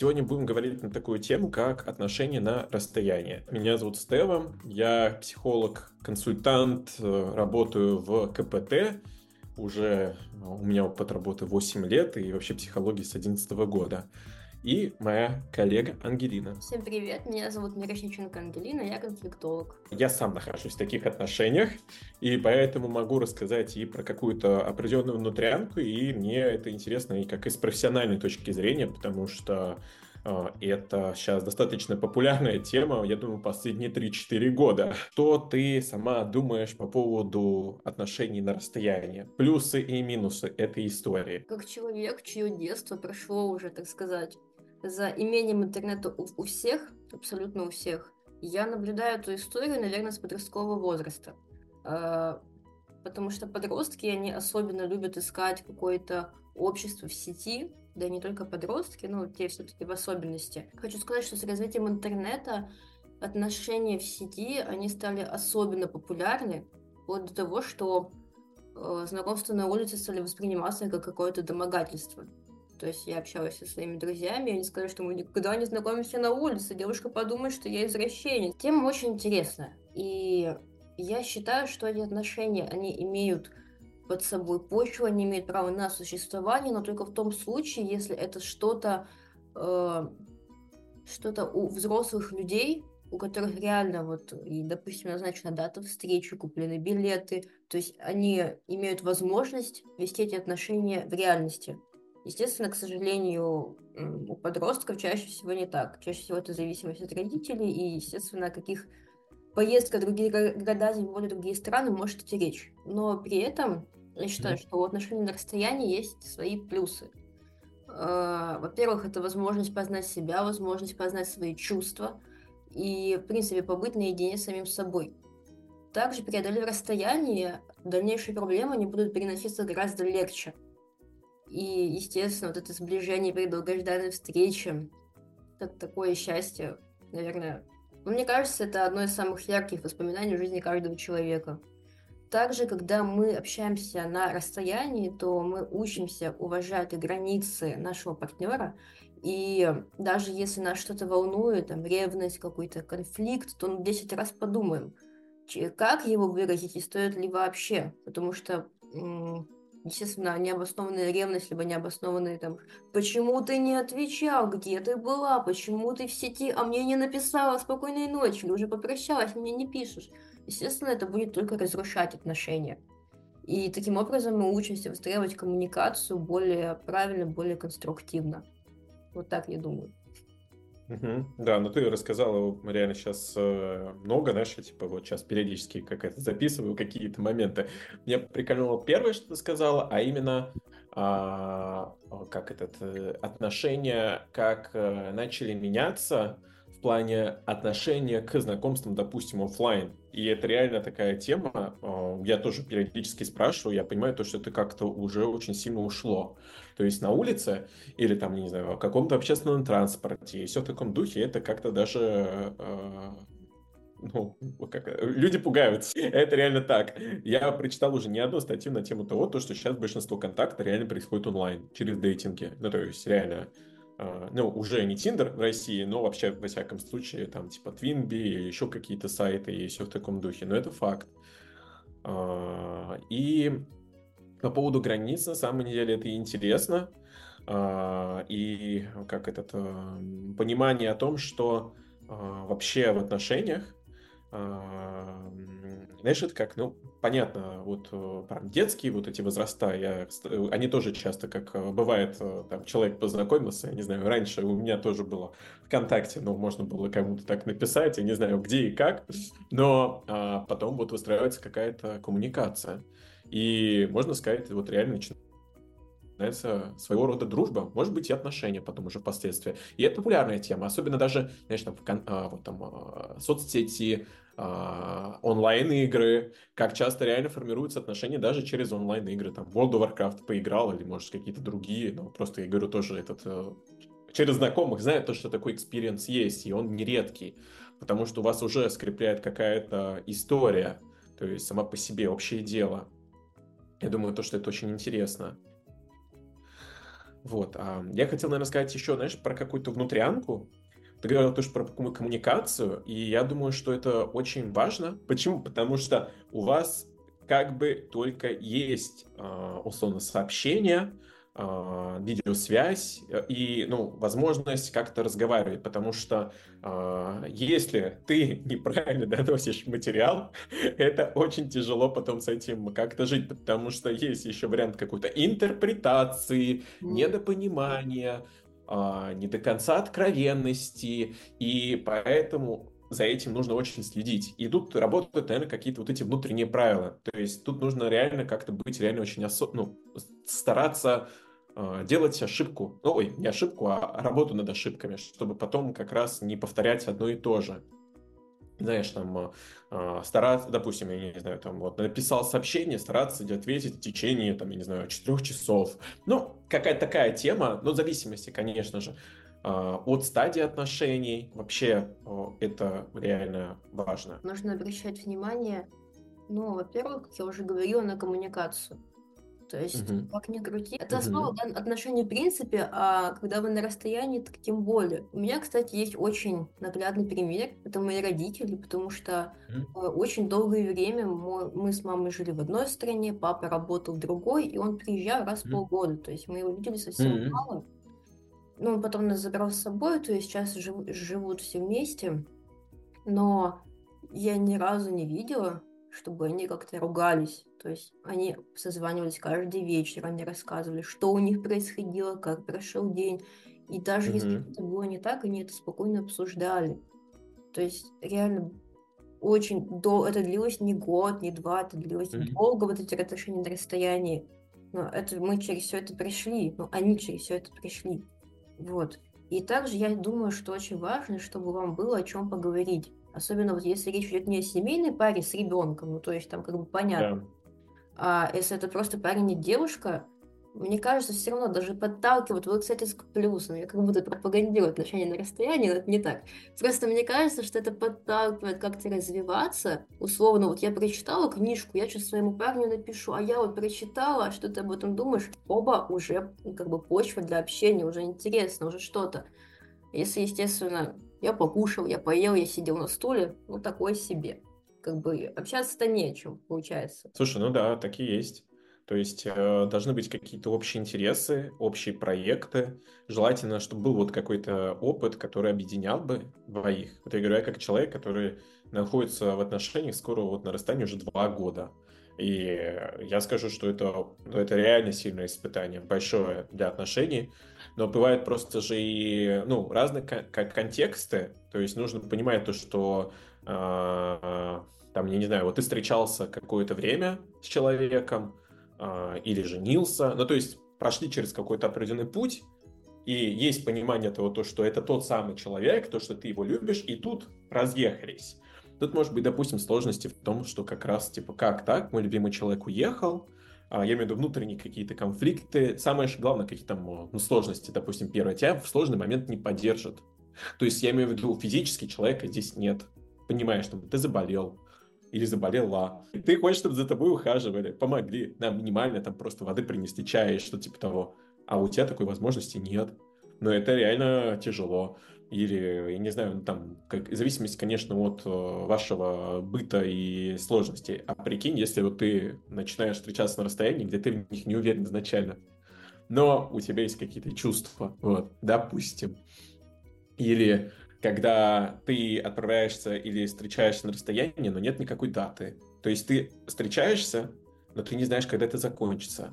Сегодня будем говорить на такую тему, как отношения на расстоянии. Меня зовут Стева, я психолог, консультант, э, работаю в КПТ. Уже у меня опыт работы 8 лет и вообще психологии с 2011 года и моя коллега Ангелина. Всем привет, меня зовут Мирошниченко Ангелина, я конфликтолог. Я сам нахожусь в таких отношениях, и поэтому могу рассказать и про какую-то определенную внутрянку, и мне это интересно и как и с профессиональной точки зрения, потому что а, это сейчас достаточно популярная тема, я думаю, последние 3-4 года. Что ты сама думаешь по поводу отношений на расстоянии? Плюсы и минусы этой истории? Как человек, чье детство прошло уже, так сказать, за имением интернета у, у всех, абсолютно у всех, я наблюдаю эту историю, наверное, с подросткового возраста. А, потому что подростки, они особенно любят искать какое-то общество в сети, да не только подростки, но те все-таки в особенности. Хочу сказать, что с развитием интернета отношения в сети, они стали особенно популярны, вплоть до того, что э, знакомства на улице стали восприниматься как какое-то домогательство. То есть я общалась со своими друзьями, и они сказали, что мы никогда не знакомимся на улице. Девушка подумает, что я извращенец. Тема очень интересная. И я считаю, что эти отношения, они имеют под собой почву, они имеют право на существование, но только в том случае, если это что-то э, что-то у взрослых людей, у которых реально вот, и, допустим, назначена дата встречи, куплены билеты, то есть они имеют возможность вести эти отношения в реальности. Естественно, к сожалению, у подростков чаще всего не так. Чаще всего это зависимость от родителей, и, естественно, о каких поездках в другие города, тем более другие страны, может идти речь. Но при этом я считаю, что у отношений на расстоянии есть свои плюсы. А, во-первых, это возможность познать себя, возможность познать свои чувства и, в принципе, побыть наедине с самим собой. Также, преодолев расстояние, дальнейшие проблемы не будут переноситься гораздо легче – и, естественно, вот это сближение при долгожданной встрече, это такое счастье, наверное. Но мне кажется, это одно из самых ярких воспоминаний в жизни каждого человека. Также, когда мы общаемся на расстоянии, то мы учимся уважать границы нашего партнера. И даже если нас что-то волнует, там, ревность, какой-то конфликт, то мы 10 раз подумаем, как его выразить и стоит ли вообще. Потому что естественно, необоснованная ревность, либо необоснованные там, почему ты не отвечал, где ты была, почему ты в сети, а мне не написала спокойной ночи, уже попрощалась, мне не пишешь. Естественно, это будет только разрушать отношения. И таким образом мы учимся выстраивать коммуникацию более правильно, более конструктивно. Вот так я думаю. Угу. Да, ну ты рассказала реально сейчас э, много, знаешь, я, типа вот сейчас периодически как это записываю какие-то моменты. Мне прикольнуло первое, что ты сказала, а именно а, как этот э, отношения, как э, начали меняться в плане отношения к знакомствам, допустим, офлайн. И это реально такая тема. Э, я тоже периодически спрашиваю, я понимаю то, что это как-то уже очень сильно ушло. То есть на улице или там, не знаю, в каком-то общественном транспорте и все в таком духе, это как-то даже э, ну, как, люди пугаются. Это реально так. Я прочитал уже не одну статью на тему того, то, что сейчас большинство контактов реально происходит онлайн, через дейтинги. Ну, то есть реально ну, уже не Tinder в России, но вообще, во всяком случае, там, типа, Twinbee или еще какие-то сайты и все в таком духе, но это факт. А, и по поводу границ, на самом деле, это интересно, а, и как этот понимание о том, что вообще в отношениях знаешь, это как, ну, понятно, вот э, там детские вот эти возраста, я, они тоже часто, как э, бывает, э, там человек познакомился, я не знаю, раньше у меня тоже было ВКонтакте, ну, можно было кому-то так написать, я не знаю, где и как, но а, потом вот выстраивается какая-то коммуникация. И можно сказать, вот реально начинается начинается своего рода дружба, может быть и отношения потом уже впоследствии. И это популярная тема, особенно даже, знаешь, там, в, а, вот там а, соцсети, онлайн-игры, как часто реально формируются отношения даже через онлайн-игры, там, World of Warcraft поиграл или, может, какие-то другие, но просто, я говорю, тоже этот э, через знакомых знают то, что такой experience есть, и он нередкий, потому что у вас уже скрепляет какая-то история, то есть сама по себе общее дело. Я думаю, то, что это очень интересно. Вот. А я хотел, наверное, сказать еще, знаешь, про какую-то внутрянку. Ты говорил тоже про коммуникацию, и я думаю, что это очень важно. Почему? Потому что у вас как бы только есть, а, условно, сообщение, а, видеосвязь и, ну, возможность как-то разговаривать, потому что э, если ты неправильно доносишь материал, это очень тяжело потом с этим как-то жить, потому что есть еще вариант какой-то интерпретации, недопонимания, э, не до конца откровенности, и поэтому за этим нужно очень следить. И тут работают, наверное, какие-то вот эти внутренние правила. То есть тут нужно реально как-то быть реально очень осо... ну, стараться э, делать ошибку. Ну, ой, не ошибку, а работу над ошибками, чтобы потом как раз не повторять одно и то же. Знаешь, там э, стараться, допустим, я не знаю, там вот написал сообщение, стараться ответить в течение, там, я не знаю, четырех часов. Ну, какая-то такая тема, но в зависимости, конечно же. А, от стадии отношений. Вообще это реально важно. Нужно обращать внимание, ну, во-первых, как я уже говорила, на коммуникацию. То есть, угу. как ни крути, это угу. отношений в принципе, а когда вы на расстоянии, так тем более. У меня, кстати, есть очень наглядный пример. Это мои родители, потому что угу. очень долгое время мы с мамой жили в одной стране, папа работал в другой, и он приезжал раз в полгода. То есть мы его видели совсем угу. мало. Ну, он потом нас забрал с собой, то есть сейчас жив, живут все вместе. Но я ни разу не видела, чтобы они как-то ругались. То есть они созванивались каждый вечер, они рассказывали, что у них происходило, как прошел день. И даже mm-hmm. если это было не так, они это спокойно обсуждали. То есть реально очень долго, это длилось не год, не два, это длилось mm-hmm. долго, вот эти отношения на расстоянии. Но это мы через все это пришли, ну они через все это пришли. Вот. И также я думаю, что очень важно, чтобы вам было о чем поговорить. Особенно вот если речь идет не о семейной паре с ребенком, ну то есть там как бы понятно. Да. А если это просто парень и девушка, мне кажется, все равно даже подталкивают, вот, кстати, к плюсам, я как будто пропагандирую отношения на расстоянии, но это не так. Просто мне кажется, что это подталкивает как-то развиваться. Условно, вот я прочитала книжку, я сейчас своему парню напишу, а я вот прочитала, а что ты об этом думаешь? Оба уже ну, как бы почва для общения, уже интересно, уже что-то. Если, естественно, я покушал, я поел, я сидел на стуле, ну, такое себе. Как бы общаться-то не о чем, получается. Слушай, ну да, такие есть. То есть э, должны быть какие-то общие интересы, общие проекты. Желательно, чтобы был вот какой-то опыт, который объединял бы двоих. Вот я говорю, я как человек, который находится в отношениях скоро вот на расстоянии уже два года. И я скажу, что это, ну, это реально сильное испытание, большое для отношений. Но бывают просто же и ну, разные кон- контексты. То есть нужно понимать то, что э, там, я не знаю, вот ты встречался какое-то время с человеком, а, или женился. Ну, то есть прошли через какой-то определенный путь, и есть понимание того, то, что это тот самый человек, то, что ты его любишь, и тут разъехались. Тут может быть, допустим, сложности в том, что как раз, типа, как так, мой любимый человек уехал, а, я имею в виду внутренние какие-то конфликты. Самое же главное, какие там ну, сложности, допустим, первое, тебя в сложный момент не поддержит. То есть я имею в виду физически человека здесь нет. Понимаешь, что ты заболел, или заболела. Ты хочешь, чтобы за тобой ухаживали, помогли, нам минимально там просто воды принести, чая и что типа того. А у тебя такой возможности нет. Но это реально тяжело. Или, я не знаю, ну, там, как, в зависимости, конечно, от э, вашего быта и сложностей. А прикинь, если вот ты начинаешь встречаться на расстоянии, где ты в них не уверен изначально, но у тебя есть какие-то чувства, вот, допустим. Или когда ты отправляешься или встречаешься на расстоянии, но нет никакой даты. То есть ты встречаешься, но ты не знаешь, когда это закончится.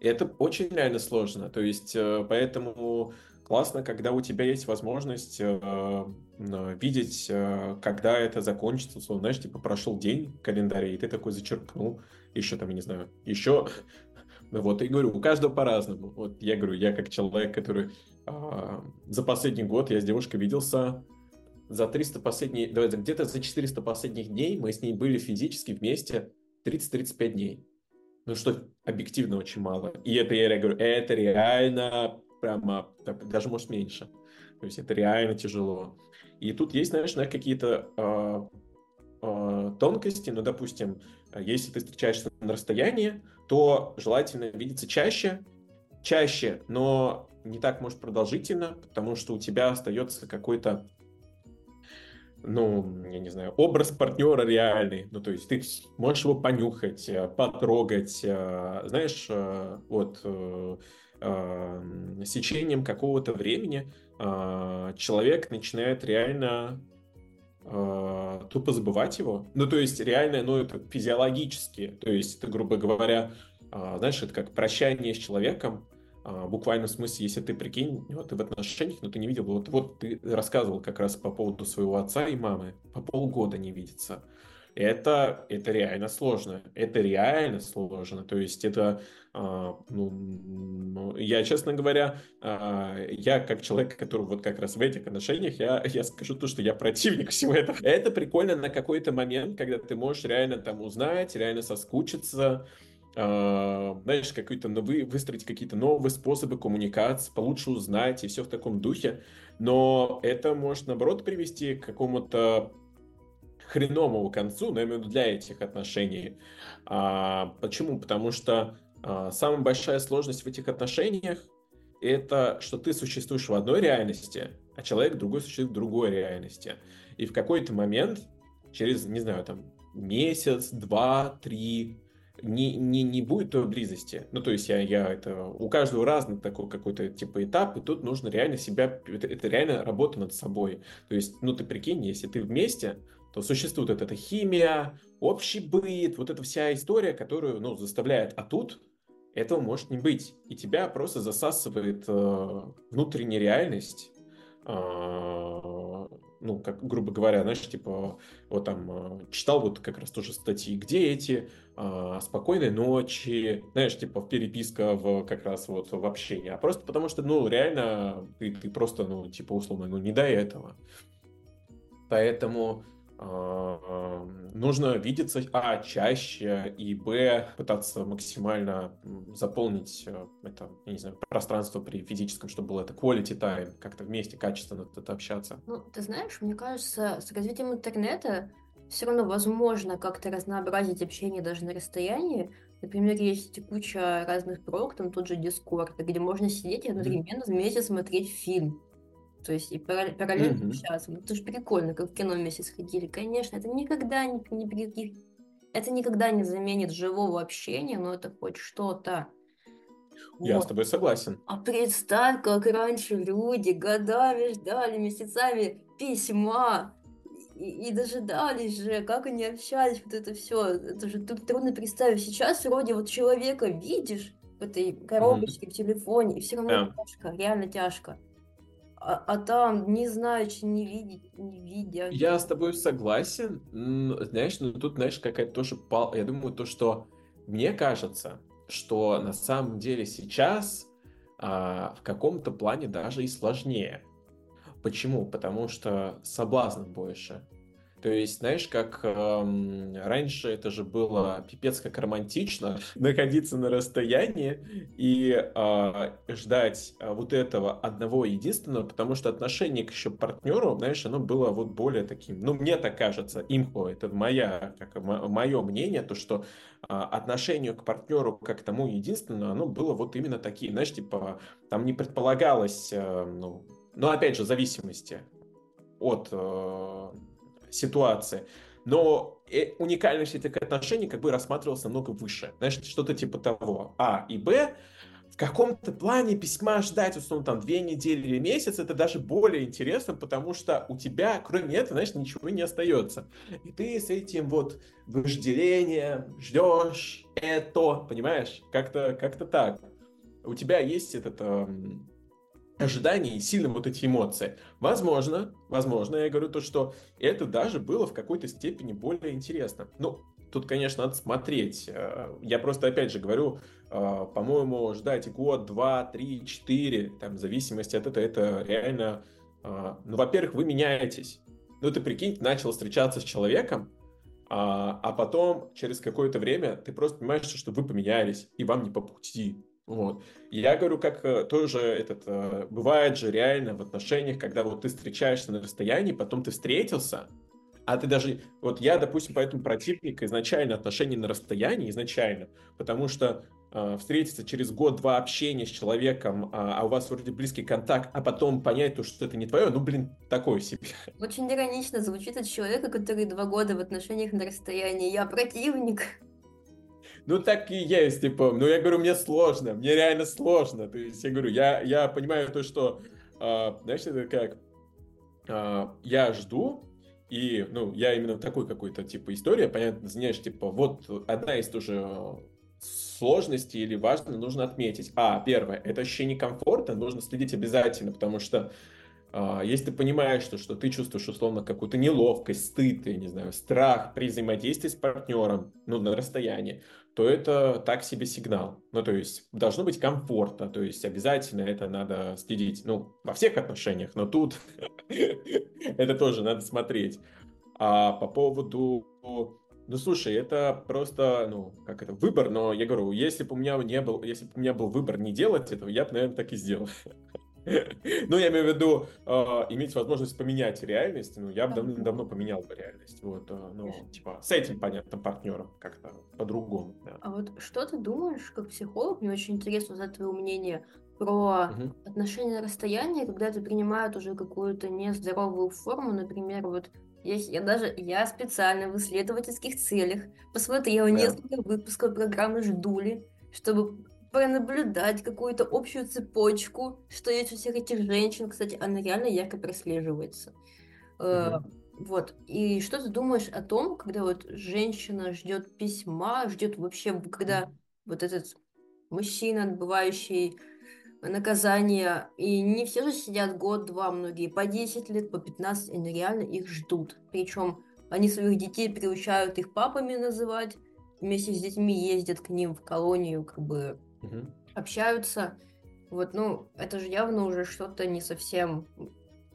И это очень реально сложно. То есть э, поэтому классно, когда у тебя есть возможность э, видеть, э, когда это закончится. Условно, знаешь, типа прошел день в календаре, и ты такой зачеркнул. Еще там, я не знаю, еще вот, и говорю, у каждого по-разному. Вот я говорю, я как человек, который а, за последний год, я с девушкой виделся за 300 последних, где-то за 400 последних дней мы с ней были физически вместе 30-35 дней. Ну, что объективно очень мало. И это, я говорю, это реально прямо, даже может меньше. То есть это реально тяжело. И тут есть, знаешь, какие-то э, э, тонкости, ну, допустим, если ты встречаешься на расстоянии, то желательно видеться чаще, чаще, но не так, может, продолжительно, потому что у тебя остается какой-то ну, я не знаю, образ партнера реальный. Ну, то есть ты можешь его понюхать, э, потрогать, э, знаешь, э, вот с течением какого-то времени человек начинает реально тупо забывать его. Ну, то есть реально, ну, это физиологически. То есть это, грубо говоря, знаешь, это как прощание с человеком, а, буквально в смысле, если ты прикинь, вот ты в отношениях, но ты не видел, вот, вот ты рассказывал как раз по поводу своего отца и мамы, по полгода не видится. Это, это реально сложно. Это реально сложно. То есть это, а, ну, ну, я, честно говоря, а, я как человек, который вот как раз в этих отношениях, я, я скажу то, что я противник всего этого. Это прикольно на какой-то момент, когда ты можешь реально там узнать, реально соскучиться, Uh, знаешь, какие-то новые, выстроить какие-то новые способы коммуникации, получше узнать и все в таком духе. Но это может, наоборот, привести к какому-то хреновому концу, но именно для этих отношений. А, почему? Потому что а, самая большая сложность в этих отношениях это, что ты существуешь в одной реальности, а человек другой существует в другой реальности. И в какой-то момент, через, не знаю, там, месяц, два, три, не, не, не будет той близости. Ну, то есть я, я это... У каждого разный такой какой-то типа этап, и тут нужно реально себя... Это, это реально работа над собой. То есть, ну, ты прикинь, если ты вместе, то существует вот эта химия, общий быт, вот эта вся история, которую, ну, заставляет. А тут этого может не быть. И тебя просто засасывает э, внутренняя реальность, э, ну, как, грубо говоря, знаешь, типа, вот там, э, читал вот как раз тоже статьи, где эти э, спокойной ночи, знаешь, типа, в переписка в как раз вот в общении, а просто потому что, ну, реально, ты, ты просто, ну, типа, условно, ну, не до этого. Поэтому нужно видеться, а, чаще, и, б, пытаться максимально заполнить э, это, я не знаю, пространство при физическом, чтобы было это quality time, как-то вместе качественно это общаться. Ну, ты знаешь, мне кажется, с развитием интернета все равно возможно как-то разнообразить общение даже на расстоянии. Например, есть куча разных прог, там тот же Discord, где можно сидеть и одновременно вместе смотреть фильм. То есть и параллельно mm-hmm. общаться. Ну, это же прикольно, как в кино вместе сходили. Конечно, это никогда не, не при каких... Это никогда не заменит живого общения, но это хоть что-то. Я вот. с тобой согласен. А представь, как раньше люди годами ждали, месяцами письма и, и дожидались же, как они общались, вот это все. Это же трудно представить. Сейчас вроде вот человека видишь в этой коробочке mm-hmm. в телефоне, и все равно yeah. тяжко, реально тяжко а, а там не знаючи, не видеть, не видя. Я с тобой согласен. Знаешь, ну тут, знаешь, какая-то тоже пал... Я думаю, то, что мне кажется, что на самом деле сейчас а, в каком-то плане даже и сложнее. Почему? Потому что соблазнов больше. То есть, знаешь, как эм, раньше это же было пипец как романтично находиться на расстоянии и э, ждать э, вот этого одного единственного, потому что отношение к еще партнеру, знаешь, оно было вот более таким, ну, мне так кажется, имхо, это моя, как, мое мнение, то, что э, отношение к партнеру как тому единственному, оно было вот именно такие, знаешь, типа, там не предполагалось, э, ну, но опять же, зависимости от э, ситуации. Но э, уникальность этих отношений как бы рассматривалась намного выше. Знаешь, что-то типа того. А и Б, в каком-то плане письма ждать, условно, там, две недели или месяц, это даже более интересно, потому что у тебя, кроме этого, знаешь, ничего не остается. И ты с этим вот вожделением ждешь это, понимаешь? Как-то как так. У тебя есть этот... Эм, ожидания и сильно вот эти эмоции. Возможно, возможно, я говорю то, что это даже было в какой-то степени более интересно. Ну, тут, конечно, надо смотреть. Э, я просто, опять же, говорю, э, по-моему, ждать год, два, три, четыре, там, в зависимости от этого, это реально... Э, ну, во-первых, вы меняетесь. Ну, ты прикинь, начал встречаться с человеком, а, а потом, через какое-то время, ты просто понимаешь, что вы поменялись, и вам не по пути. Вот. Я говорю, как э, тоже этот, э, бывает же реально в отношениях, когда вот ты встречаешься на расстоянии, потом ты встретился, а ты даже, вот я, допустим, поэтому противник изначально отношений на расстоянии, изначально, потому что э, встретиться через год-два общения с человеком, а, а у вас вроде близкий контакт, а потом понять, то, что это не твое, ну, блин, такое себе. Очень иронично звучит от человека, который два года в отношениях на расстоянии. Я противник. Ну, так и есть, типа, ну, я говорю, мне сложно, мне реально сложно. То есть, я говорю, я, я понимаю то, что, э, знаешь, это как, э, я жду, и, ну, я именно такой какой-то, типа, история, понятно, знаешь, типа, вот одна из тоже сложностей или важно нужно отметить. А, первое, это ощущение комфорта нужно следить обязательно, потому что если ты понимаешь, что, что ты чувствуешь условно какую-то неловкость, стыд, я не знаю, страх при взаимодействии с партнером, ну, на расстоянии, то это так себе сигнал. Ну, то есть должно быть комфортно, то есть обязательно это надо следить, ну, во всех отношениях, но тут это тоже надо смотреть. А по поводу, ну, слушай, это просто, ну, как это, выбор, но я говорю, если бы у меня не был, если бы у меня был выбор не делать этого, я бы, наверное, так и сделал. Ну, я имею в виду э, иметь возможность поменять реальность. Ну, я бы давно-давно поменял бы реальность. Вот, э, ну, типа, с этим понятным партнером как-то по-другому. Да. А вот что ты думаешь, как психолог, мне очень интересно узнать твое мнение про угу. отношения на расстоянии, когда это принимают уже какую-то нездоровую форму, например, вот есть, я даже, я специально в исследовательских целях посмотрела да. несколько выпусков программы «Ждули», чтобы пронаблюдать какую-то общую цепочку, что есть у всех этих женщин. Кстати, она реально ярко прослеживается. Mm-hmm. Вот. И что ты думаешь о том, когда вот женщина ждет письма, ждет вообще, когда вот этот мужчина, отбывающий наказание, и не все же сидят год-два, многие по 10 лет, по 15, они реально их ждут. Причем они своих детей приучают их папами называть, вместе с детьми ездят к ним в колонию, как бы угу. общаются. Вот, ну, это же явно уже что-то не совсем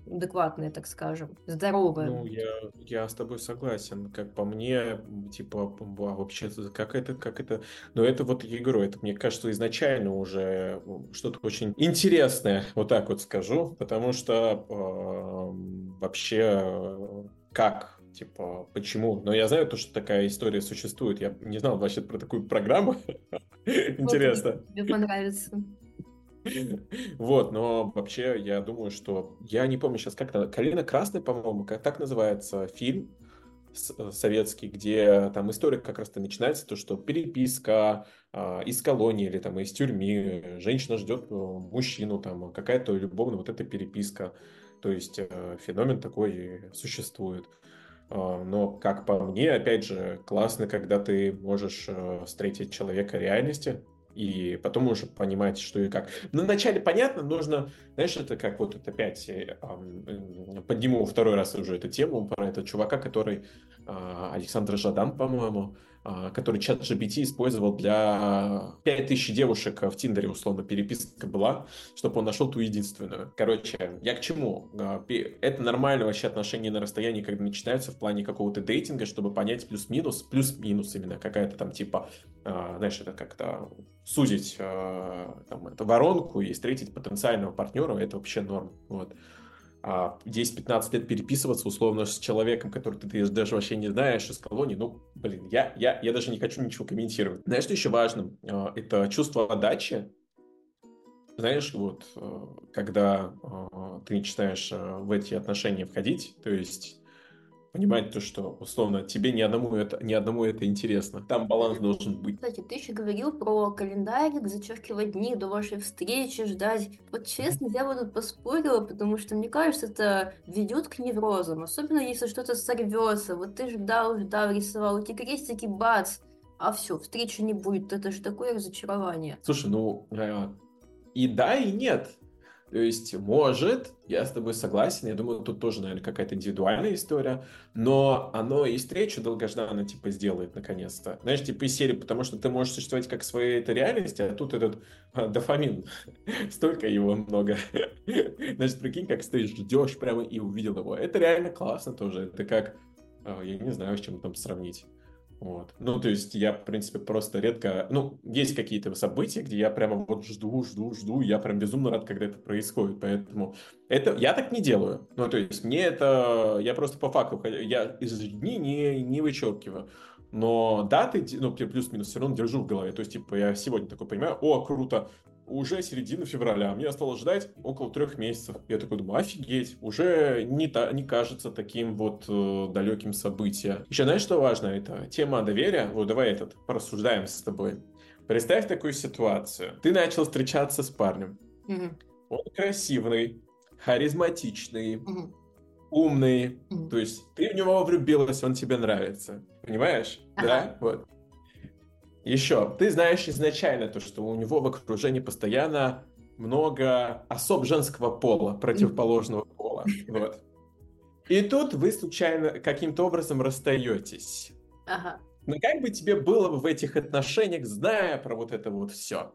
адекватное, так скажем, здоровое. Ну, я, я с тобой согласен. Как по мне, типа, вообще, как это, как это... Но это вот, я говорю, это, мне кажется, изначально уже что-то очень интересное, вот так вот скажу, потому что э, вообще как типа, почему? Но я знаю то, что такая история существует. Я не знал вообще про такую программу. Интересно. Тебе понравится. Вот, но вообще я думаю, что... Я не помню сейчас, как-то... «Калина красная», по-моему, как так называется фильм э, советский, где там история как раз-то начинается, то, что переписка э, из колонии или там из тюрьмы, женщина ждет э, мужчину, там какая-то любовная вот эта переписка. То есть э, феномен такой существует. А, но, как по мне, опять же, классно, когда ты можешь э, встретить человека реальности, и потом уже понимать, что и как. Но вначале, понятно, нужно, знаешь, это как вот это опять э, подниму второй раз уже эту тему про этого чувака, который а, Александр Жадан, по-моему, который чат GPT использовал для 5000 девушек в Тиндере, условно, переписка была, чтобы он нашел ту единственную. Короче, я к чему? А, это нормально вообще отношения на расстоянии, когда начинаются в плане какого-то дейтинга, чтобы понять плюс-минус, плюс-минус именно какая-то там типа, а, знаешь, это как-то сузить там, эту воронку и встретить потенциального партнера, это вообще норм. Вот. 10-15 а, лет переписываться условно с человеком, который ты даже вообще не знаешь из колонии, ну, блин, я, я, я даже не хочу ничего комментировать. Знаешь, что еще важно? А, это чувство отдачи. Знаешь, вот, э, когда э, ты начинаешь э, в эти отношения входить, то есть понимать то, что, условно, тебе ни одному это, ни одному это интересно. Там баланс должен быть. Кстати, ты еще говорил про календарик, зачеркивать дни до вашей встречи, ждать. Вот честно, я бы тут поспорила, потому что, мне кажется, это ведет к неврозам. Особенно, если что-то сорвется. Вот ты ждал, ждал, рисовал, эти крестики, бац, а все, встречи не будет. Это же такое разочарование. Слушай, ну, и да, и нет. То есть, может, я с тобой согласен, я думаю, тут тоже, наверное, какая-то индивидуальная история, но оно и встречу долгожданно, типа, сделает наконец-то. Знаешь, типа из серии, потому что ты можешь существовать как своей этой реальности, а тут этот а, дофамин, столько его много. Значит, прикинь, как ты ждешь прямо и увидел его. Это реально классно тоже, это как, а, я не знаю, с чем там сравнить. Вот. Ну, то есть я, в принципе, просто редко... Ну, есть какие-то события, где я прямо вот жду, жду, жду, я прям безумно рад, когда это происходит, поэтому это я так не делаю. Ну, то есть мне это... Я просто по факту, я из дней не, не вычеркиваю. Но даты, ну, плюс-минус все равно держу в голове. То есть, типа, я сегодня такой понимаю, о, круто, уже середина февраля, а мне осталось ждать около трех месяцев. Я такой думаю, офигеть, уже не, та, не кажется таким вот э, далеким событием. Еще знаешь, что важно? Это тема доверия. Вот давай этот порассуждаем с тобой. Представь такую ситуацию. Ты начал встречаться с парнем. Угу. Он красивый, харизматичный, Угу. умный. Мгм. То есть ты в него влюбилась, он тебе нравится. Понимаешь? Ага. Да? Вот. Еще, ты знаешь изначально то, что у него в окружении постоянно много особ женского пола, противоположного пола. Вот. И тут вы случайно каким-то образом расстаетесь. Ага. Но как бы тебе было бы в этих отношениях, зная про вот это вот все?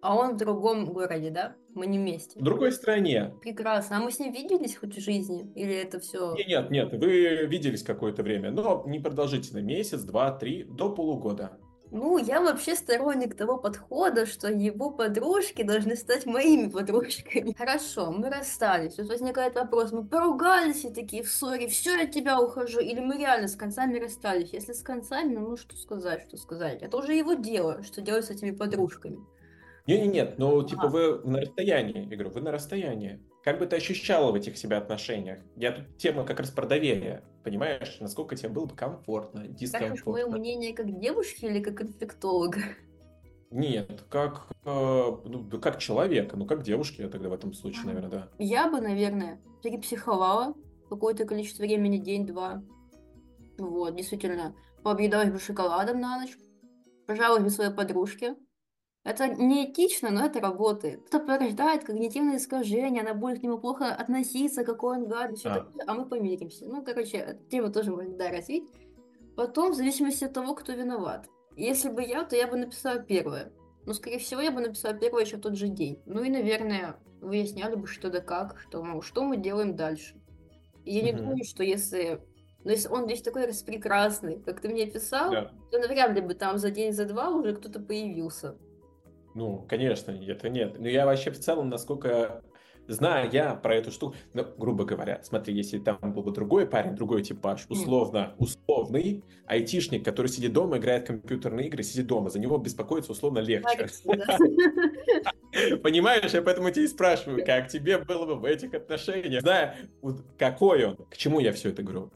А он в другом городе, да? Мы не вместе. В другой стране. Прекрасно. А мы с ним виделись хоть в жизни? Или это все... Не, Нет, нет, вы виделись какое-то время, но не продолжительно, месяц, два, три, до полугода. Ну, я вообще сторонник того подхода, что его подружки должны стать моими подружками. Хорошо, мы расстались. Тут возникает вопрос, мы поругались и такие в ссоре, все, я от тебя ухожу, или мы реально с концами расстались? Если с концами, ну, что сказать, что сказать. Это уже его дело, что делать с этими подружками. Не, не, нет, ну типа Ага. вы на расстоянии, я говорю, вы на расстоянии. Как бы ты ощущала в этих себя отношениях? Я тут тема как раз про доверие, понимаешь? Насколько тебе было бы комфортно, дискомфортно? мое мнение как девушки или как инфектолога? Нет, как, э, ну, как человека, ну как девушки я тогда в этом случае, Ага. наверное, да. Я бы, наверное, перепсиховала какое-то количество времени, день-два. Вот, действительно, пообъедалась бы шоколадом на ночь, пожаловалась бы своей подружке. Это неэтично, но это работает. Это порождает когнитивные искажения, она будет к нему плохо относиться, какой он гад, и всё А. такое, а мы помиримся. Ну, короче, эту тему тоже можно, да, развить. Потом, в зависимости от того, кто виноват. Если бы я, то я бы написала первое. Но, скорее всего, я бы написала первое еще в тот же день. Ну и, наверное, выясняли бы, что да как, что, мол, что мы делаем дальше. И я не Мгм. думаю, что если... Ну, если он весь такой распрекрасный, как ты мне писал, Да. то навряд ли бы там за день, за два уже кто-то появился. Ну, конечно, это нет. Но я вообще в целом, насколько знаю я про эту штуку, ну, грубо говоря, смотри, если там был бы другой парень, другой типаж, условно, условный айтишник, который сидит дома, играет в компьютерные игры, сидит дома, за него беспокоиться условно легче. Понимаешь, я поэтому тебя и спрашиваю, как тебе было бы в этих отношениях, зная, какой он, к чему я все это говорю.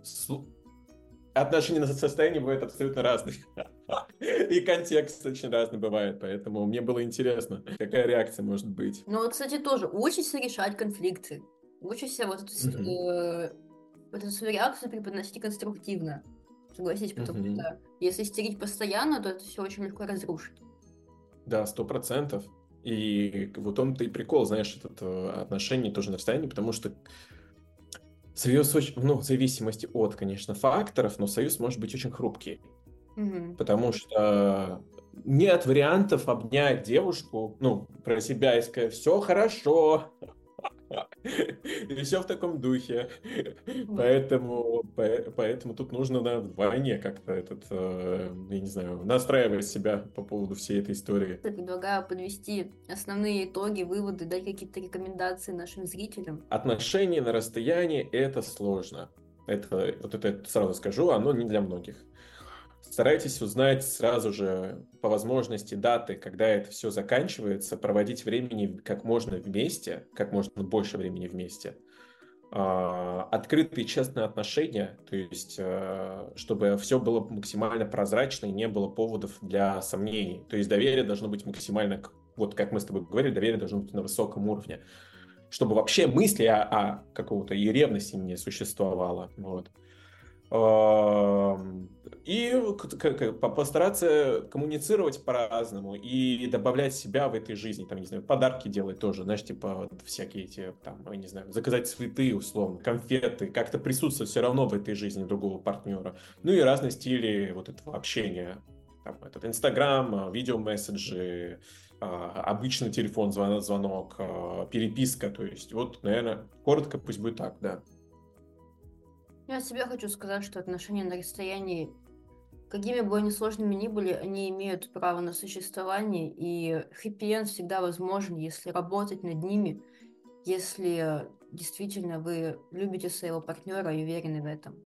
Отношения на состояние бывают абсолютно разные. И контекст очень разный бывает, поэтому мне было интересно, какая реакция может быть. Ну, вот, кстати, тоже учишься решать конфликты. Учишься вот эту, Мгм. э, вот эту свою реакцию преподносить конструктивно. Согласись, потому Мгм. что если истерить постоянно, то это все очень легко разрушить. Да, сто процентов. И вот он-то и прикол, знаешь, этот э, отношение тоже на расстоянии, потому что союз очень, ну, в зависимости от, конечно, факторов, но союз может быть очень хрупкий. Мгм. Потому что нет вариантов обнять девушку, ну, про себя и сказать, все хорошо. И все в таком духе. Поэтому, по- поэтому тут нужно на вдвойне как-то этот, э, я не знаю, настраивать себя по поводу всей этой истории. Я предлагаю подвести основные итоги, выводы, дать какие-то рекомендации нашим зрителям. Отношения на расстоянии это сложно. Это, вот это сразу скажу, оно не для многих. Старайтесь узнать сразу же по возможности даты, когда это все заканчивается, проводить времени как можно вместе, как можно больше времени вместе. А, Открытые честные отношения, то есть э, чтобы все было максимально прозрачно и не было поводов для сомнений. То есть доверие должно быть максимально, вот как мы с тобой говорили, доверие должно быть на высоком уровне чтобы вообще мысли о, о какого-то и ревности не существовало. Вот. И постараться коммуницировать по-разному и добавлять себя в этой жизни. Там, не знаю, подарки делать тоже, знаешь, типа вот всякие эти, там, я не знаю, заказать цветы, условно, конфеты, как-то присутствовать все равно в этой жизни другого партнера. Ну и разные стили вот этого общения. Там, этот Инстаграм, видеомесседжи, а, обычный телефон, звонок, звонок, а, переписка, то есть вот, наверное, коротко пусть будет так, да. Я от себя хочу сказать, что отношения на расстоянии, какими бы они сложными ни были, они имеют право на существование, и хэппи всегда возможен, если работать над ними, если действительно вы любите своего партнера и уверены в этом.